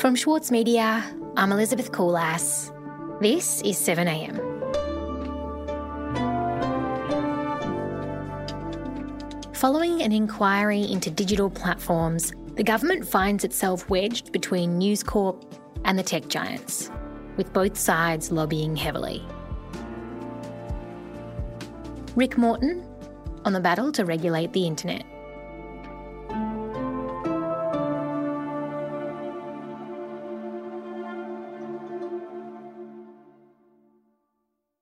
From Schwartz Media, I'm Elizabeth Koolass. This is 7am. Following an inquiry into digital platforms, the government finds itself wedged between News Corp and the tech giants, with both sides lobbying heavily. Rick Morton on the battle to regulate the internet.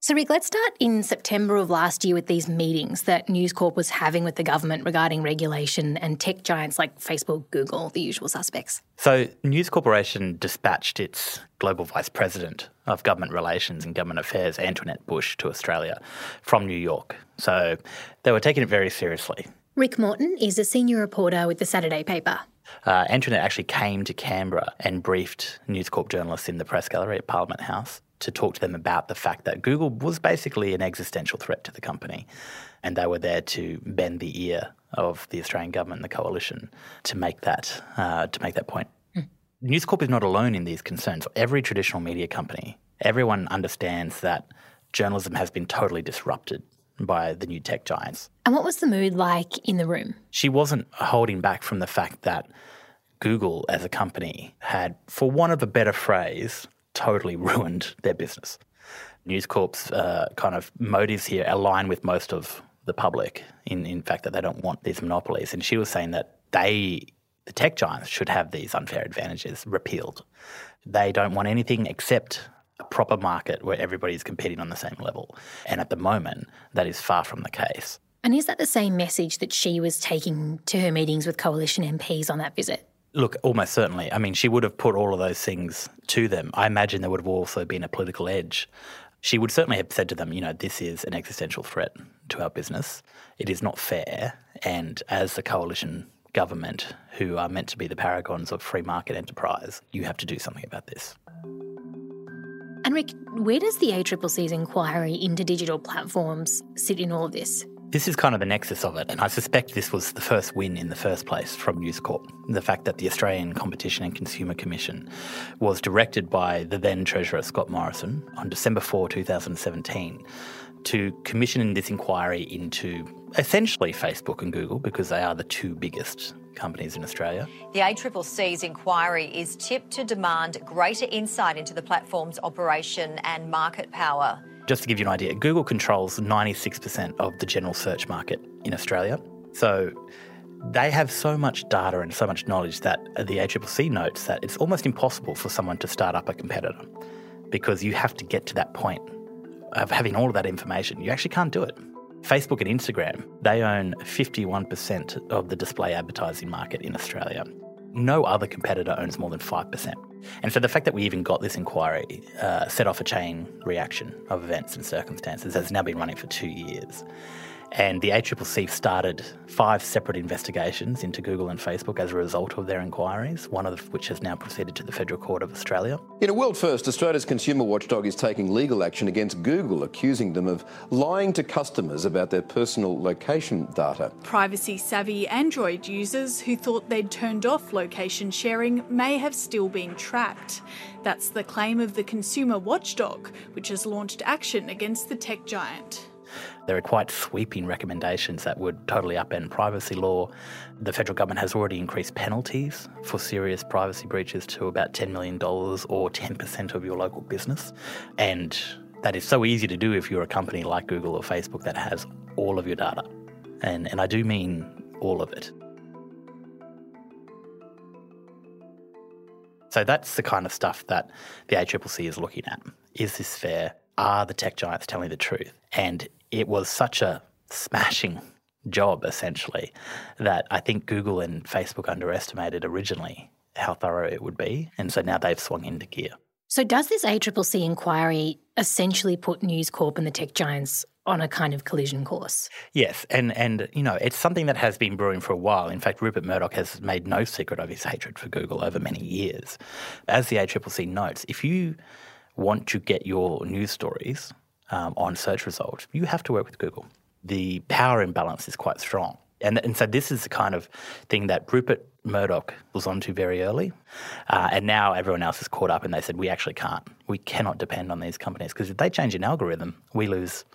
So, Rick, let's start in September of last year with these meetings that News Corp was having with the government regarding regulation and tech giants like Facebook, Google, the usual suspects. So, News Corporation dispatched its global vice president of government relations and government affairs, Antoinette Bush, to Australia from New York. So, they were taking it very seriously. Rick Morton is a senior reporter with the Saturday paper. Uh, Antoinette actually came to Canberra and briefed News Corp journalists in the press gallery at Parliament House to talk to them about the fact that Google was basically an existential threat to the company. And they were there to bend the ear of the Australian government and the coalition to make that, uh, to make that point. Mm. News Corp is not alone in these concerns. Every traditional media company, everyone understands that journalism has been totally disrupted by the new tech giants. And what was the mood like in the room? She wasn't holding back from the fact that Google as a company had, for want of a better phrase, totally ruined their business. News Corp's uh, kind of motives here align with most of the public in, in fact that they don't want these monopolies. And she was saying that they, the tech giants, should have these unfair advantages repealed. They don't want anything except a proper market where everybody's competing on the same level. And at the moment, that is far from the case. And is that the same message that she was taking to her meetings with coalition MPs on that visit? Look, almost certainly. I mean, she would have put all of those things to them. I imagine there would have also been a political edge. She would certainly have said to them, you know, this is an existential threat to our business. It is not fair. And as the coalition government, who are meant to be the paragons of free market enterprise, you have to do something about this. And Rick, where does the ACCC's inquiry into digital platforms sit in all of this? This is kind of the nexus of it, and I suspect this was the first win in the first place from News Corp. The fact that the Australian Competition and Consumer Commission was directed by the then Treasurer Scott Morrison on December 4, 2017, to commission this inquiry into essentially Facebook and Google because they are the two biggest companies in Australia. The ACCC's inquiry is tipped to demand greater insight into the platform's operation and market power. Just to give you an idea, Google controls 96% of the general search market in Australia. So they have so much data and so much knowledge that the ACCC notes that it's almost impossible for someone to start up a competitor because you have to get to that point of having all of that information. You actually can't do it. Facebook and Instagram, they own 51% of the display advertising market in Australia. No other competitor owns more than 5%. And so the fact that we even got this inquiry uh, set off a chain reaction of events and circumstances that's now been running for two years. And the ACCC started five separate investigations into Google and Facebook as a result of their inquiries, one of which has now proceeded to the Federal Court of Australia. In a world first, Australia's consumer watchdog is taking legal action against Google, accusing them of lying to customers about their personal location data. Privacy savvy Android users who thought they'd turned off location sharing may have still been tracked. That's the claim of the consumer watchdog, which has launched action against the tech giant. There are quite sweeping recommendations that would totally upend privacy law. The federal government has already increased penalties for serious privacy breaches to about $10 million or 10% of your local business. And that is so easy to do if you're a company like Google or Facebook that has all of your data. And, and I do mean all of it. So that's the kind of stuff that the ACCC is looking at. Is this fair? Are the tech giants telling the truth? And it was such a smashing job, essentially, that I think Google and Facebook underestimated originally how thorough it would be. And so now they've swung into gear. So, does this ACCC inquiry essentially put News Corp and the tech giants on a kind of collision course? Yes, and and you know it's something that has been brewing for a while. In fact, Rupert Murdoch has made no secret of his hatred for Google over many years. As the ACCC notes, if you want to get your news stories um, on search results, you have to work with Google. The power imbalance is quite strong. And, and so this is the kind of thing that Rupert Murdoch was onto very early. Uh, and now everyone else is caught up and they said, we actually can't. We cannot depend on these companies because if they change an algorithm, we lose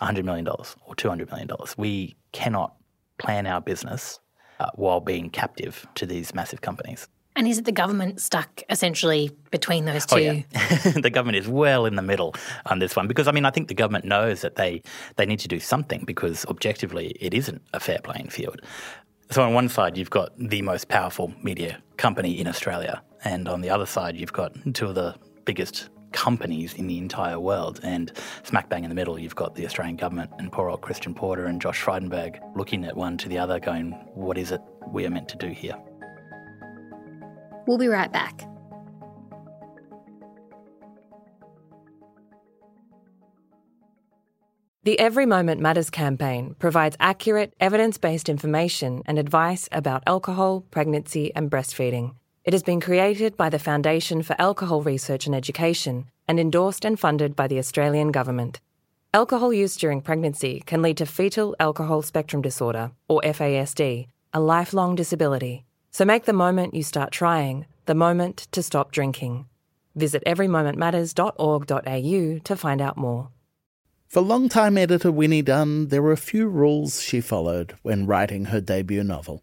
$100 million or $200 million. We cannot plan our business uh, while being captive to these massive companies. And is it the government stuck essentially between those oh, two? Oh, yeah. the government is well in the middle on this one because I mean I think the government knows that they they need to do something because objectively it isn't a fair playing field. So on one side you've got the most powerful media company in Australia, and on the other side you've got two of the biggest companies in the entire world. And smack bang in the middle, you've got the Australian government and poor old Christian Porter and Josh Frydenberg looking at one to the other, going, What is it we are meant to do here? We'll be right back. The Every Moment Matters campaign provides accurate, evidence based information and advice about alcohol, pregnancy, and breastfeeding. It has been created by the Foundation for Alcohol Research and Education and endorsed and funded by the Australian Government. Alcohol use during pregnancy can lead to fetal alcohol spectrum disorder, or FASD, a lifelong disability. So make the moment you start trying the moment to stop drinking. Visit everymomentmatters.org.au to find out more. For longtime editor Winnie Dunn, there were a few rules she followed when writing her debut novel.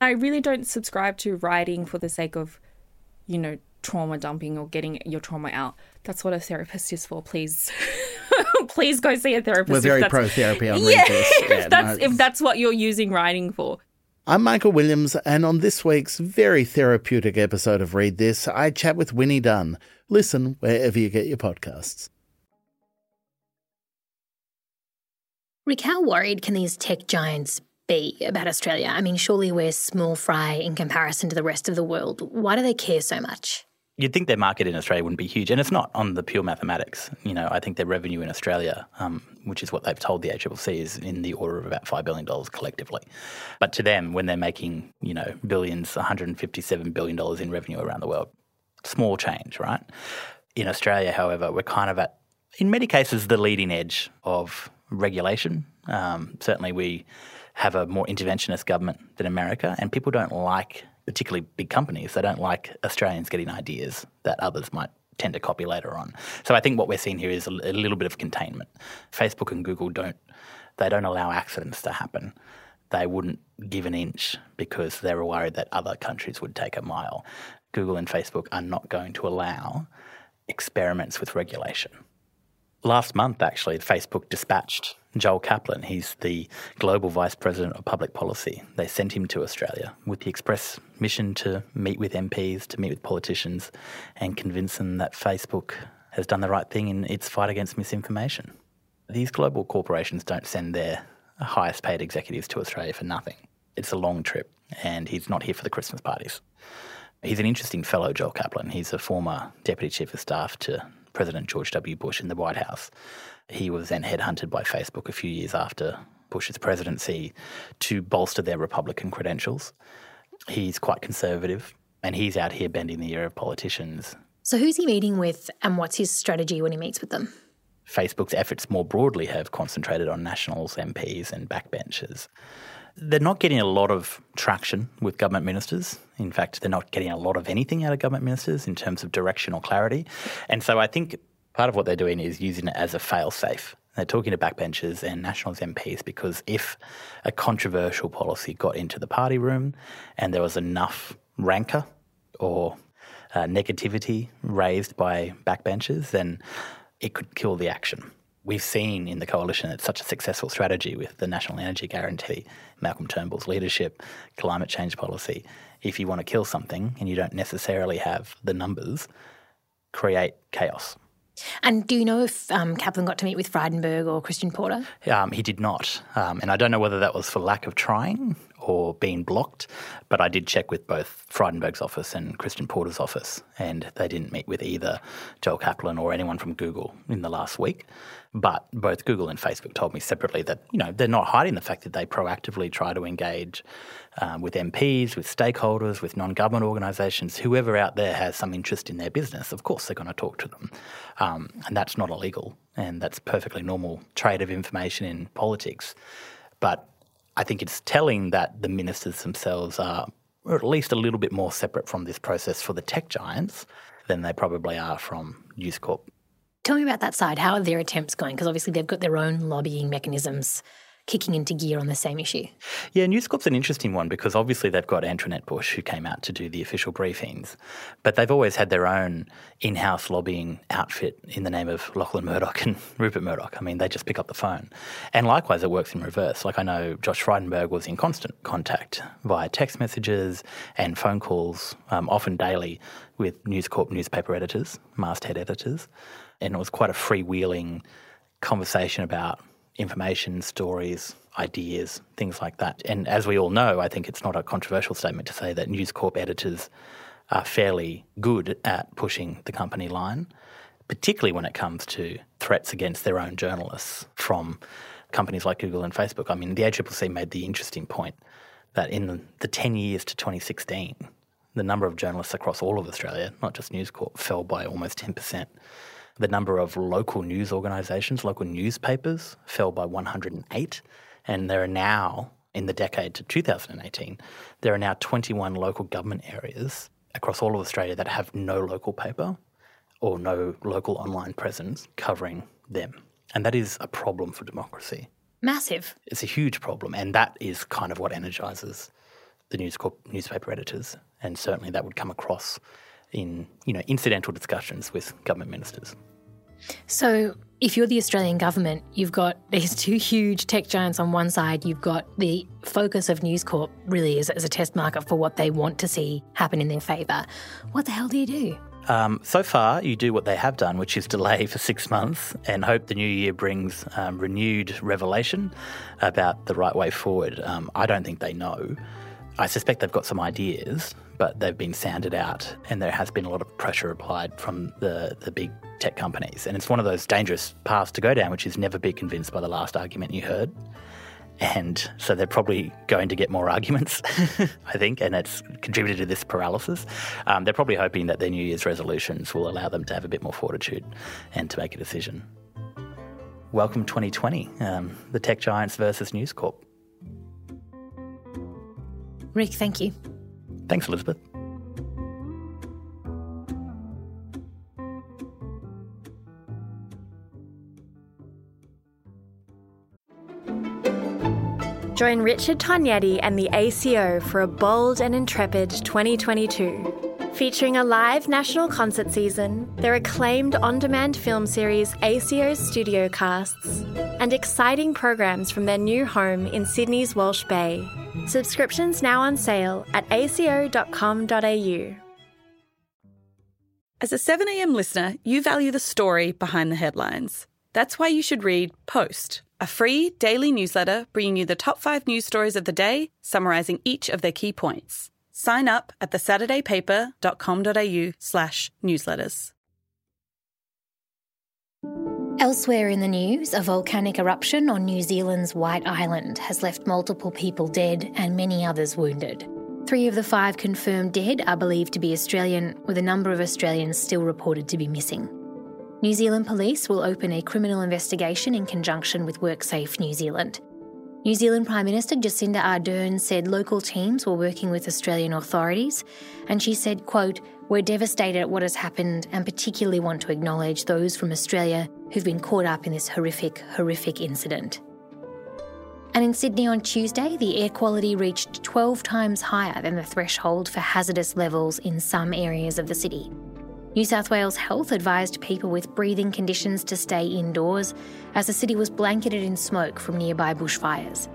I really don't subscribe to writing for the sake of, you know, trauma dumping or getting your trauma out. That's what a therapist is for. Please, please go see a therapist. We're very pro therapy on yeah, Yeah, if that's no. if that's what you're using writing for. I'm Michael Williams, and on this week's very therapeutic episode of Read This, I chat with Winnie Dunn. Listen wherever you get your podcasts. Rick, how worried can these tech giants be about Australia? I mean, surely we're small fry in comparison to the rest of the world. Why do they care so much? You'd think their market in Australia wouldn't be huge, and it's not on the pure mathematics. You know, I think their revenue in Australia, um, which is what they've told the ACCC, is in the order of about $5 billion collectively. But to them, when they're making, you know, billions, $157 billion in revenue around the world, small change, right? In Australia, however, we're kind of at, in many cases, the leading edge of regulation. Um, certainly, we have a more interventionist government than America, and people don't like particularly big companies. They don't like Australians getting ideas that others might tend to copy later on. So I think what we're seeing here is a, a little bit of containment. Facebook and Google don't they don't allow accidents to happen. They wouldn't give an inch because they were worried that other countries would take a mile. Google and Facebook are not going to allow experiments with regulation. Last month, actually, Facebook dispatched Joel Kaplan. He's the Global Vice President of Public Policy. They sent him to Australia with the express mission to meet with MPs, to meet with politicians, and convince them that Facebook has done the right thing in its fight against misinformation. These global corporations don't send their highest paid executives to Australia for nothing. It's a long trip, and he's not here for the Christmas parties. He's an interesting fellow, Joel Kaplan. He's a former Deputy Chief of Staff to President George W. Bush in the White House. He was then headhunted by Facebook a few years after Bush's presidency to bolster their Republican credentials. He's quite conservative and he's out here bending the ear of politicians. So, who's he meeting with and what's his strategy when he meets with them? Facebook's efforts more broadly have concentrated on nationals, MPs, and backbenchers. They're not getting a lot of traction with government ministers. In fact, they're not getting a lot of anything out of government ministers in terms of direction or clarity. And so I think part of what they're doing is using it as a fail-safe. They're talking to backbenchers and Nationals MPs because if a controversial policy got into the party room and there was enough rancor or uh, negativity raised by backbenchers, then it could kill the action we've seen in the coalition it's such a successful strategy with the National Energy Guarantee, Malcolm Turnbull's leadership, climate change policy. If you want to kill something and you don't necessarily have the numbers, create chaos. And do you know if um, Kaplan got to meet with Frydenberg or Christian Porter? Um, he did not. Um, and I don't know whether that was for lack of trying or being blocked, but I did check with both Frydenberg's office and Christian Porter's office, and they didn't meet with either Joel Kaplan or anyone from Google in the last week. But both Google and Facebook told me separately that you know they're not hiding the fact that they proactively try to engage um, with MPs, with stakeholders, with non-government organisations, whoever out there has some interest in their business. Of course, they're going to talk to them, um, and that's not illegal, and that's perfectly normal trade of information in politics. But I think it's telling that the ministers themselves are at least a little bit more separate from this process for the tech giants than they probably are from News Corp. Tell me about that side. How are their attempts going? Because obviously they've got their own lobbying mechanisms kicking into gear on the same issue. Yeah, News Corp's an interesting one because obviously they've got Antoinette Bush who came out to do the official briefings, but they've always had their own in-house lobbying outfit in the name of Lachlan Murdoch and Rupert Murdoch. I mean, they just pick up the phone. And likewise, it works in reverse. Like I know Josh Frydenberg was in constant contact via text messages and phone calls, um, often daily, with News Corp newspaper editors, masthead editors. And it was quite a freewheeling conversation about information, stories, ideas, things like that. And as we all know, I think it's not a controversial statement to say that News Corp editors are fairly good at pushing the company line, particularly when it comes to threats against their own journalists from companies like Google and Facebook. I mean, the ACCC made the interesting point that in the 10 years to 2016, the number of journalists across all of Australia, not just News Corp, fell by almost 10%. The number of local news organisations, local newspapers, fell by 108. And there are now, in the decade to 2018, there are now 21 local government areas across all of Australia that have no local paper or no local online presence covering them. And that is a problem for democracy. Massive. It's a huge problem. And that is kind of what energises the News Corp newspaper editors. And certainly that would come across in you know incidental discussions with government ministers. So, if you're the Australian government, you've got these two huge tech giants on one side. You've got the focus of News Corp really as, as a test market for what they want to see happen in their favour. What the hell do you do? Um, so far, you do what they have done, which is delay for six months and hope the new year brings um, renewed revelation about the right way forward. Um, I don't think they know. I suspect they've got some ideas, but they've been sounded out, and there has been a lot of pressure applied from the, the big tech companies. And it's one of those dangerous paths to go down, which is never be convinced by the last argument you heard. And so they're probably going to get more arguments, I think, and it's contributed to this paralysis. Um, they're probably hoping that their New Year's resolutions will allow them to have a bit more fortitude and to make a decision. Welcome 2020, um, the tech giants versus News Corp. Rick, thank you. Thanks, Elizabeth. Join Richard Tognetti and the ACO for a bold and intrepid 2022. Featuring a live national concert season, their acclaimed on demand film series ACO's Studio Casts, and exciting programs from their new home in Sydney's Walsh Bay. Subscriptions now on sale at aco.com.au. As a 7am listener, you value the story behind the headlines. That's why you should read Post, a free daily newsletter bringing you the top five news stories of the day, summarising each of their key points. Sign up at thesaturdaypaper.com.au slash newsletters. Elsewhere in the news, a volcanic eruption on New Zealand's White Island has left multiple people dead and many others wounded. Three of the five confirmed dead are believed to be Australian, with a number of Australians still reported to be missing. New Zealand Police will open a criminal investigation in conjunction with WorkSafe New Zealand. New Zealand Prime Minister Jacinda Ardern said local teams were working with Australian authorities, and she said, quote, We're devastated at what has happened and particularly want to acknowledge those from Australia who've been caught up in this horrific, horrific incident. And in Sydney on Tuesday, the air quality reached 12 times higher than the threshold for hazardous levels in some areas of the city. New South Wales Health advised people with breathing conditions to stay indoors as the city was blanketed in smoke from nearby bushfires.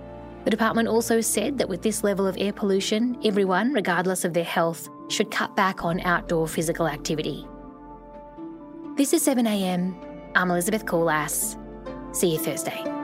The department also said that with this level of air pollution, everyone, regardless of their health, should cut back on outdoor physical activity. This is 7am. I'm Elizabeth Coolass. See you Thursday.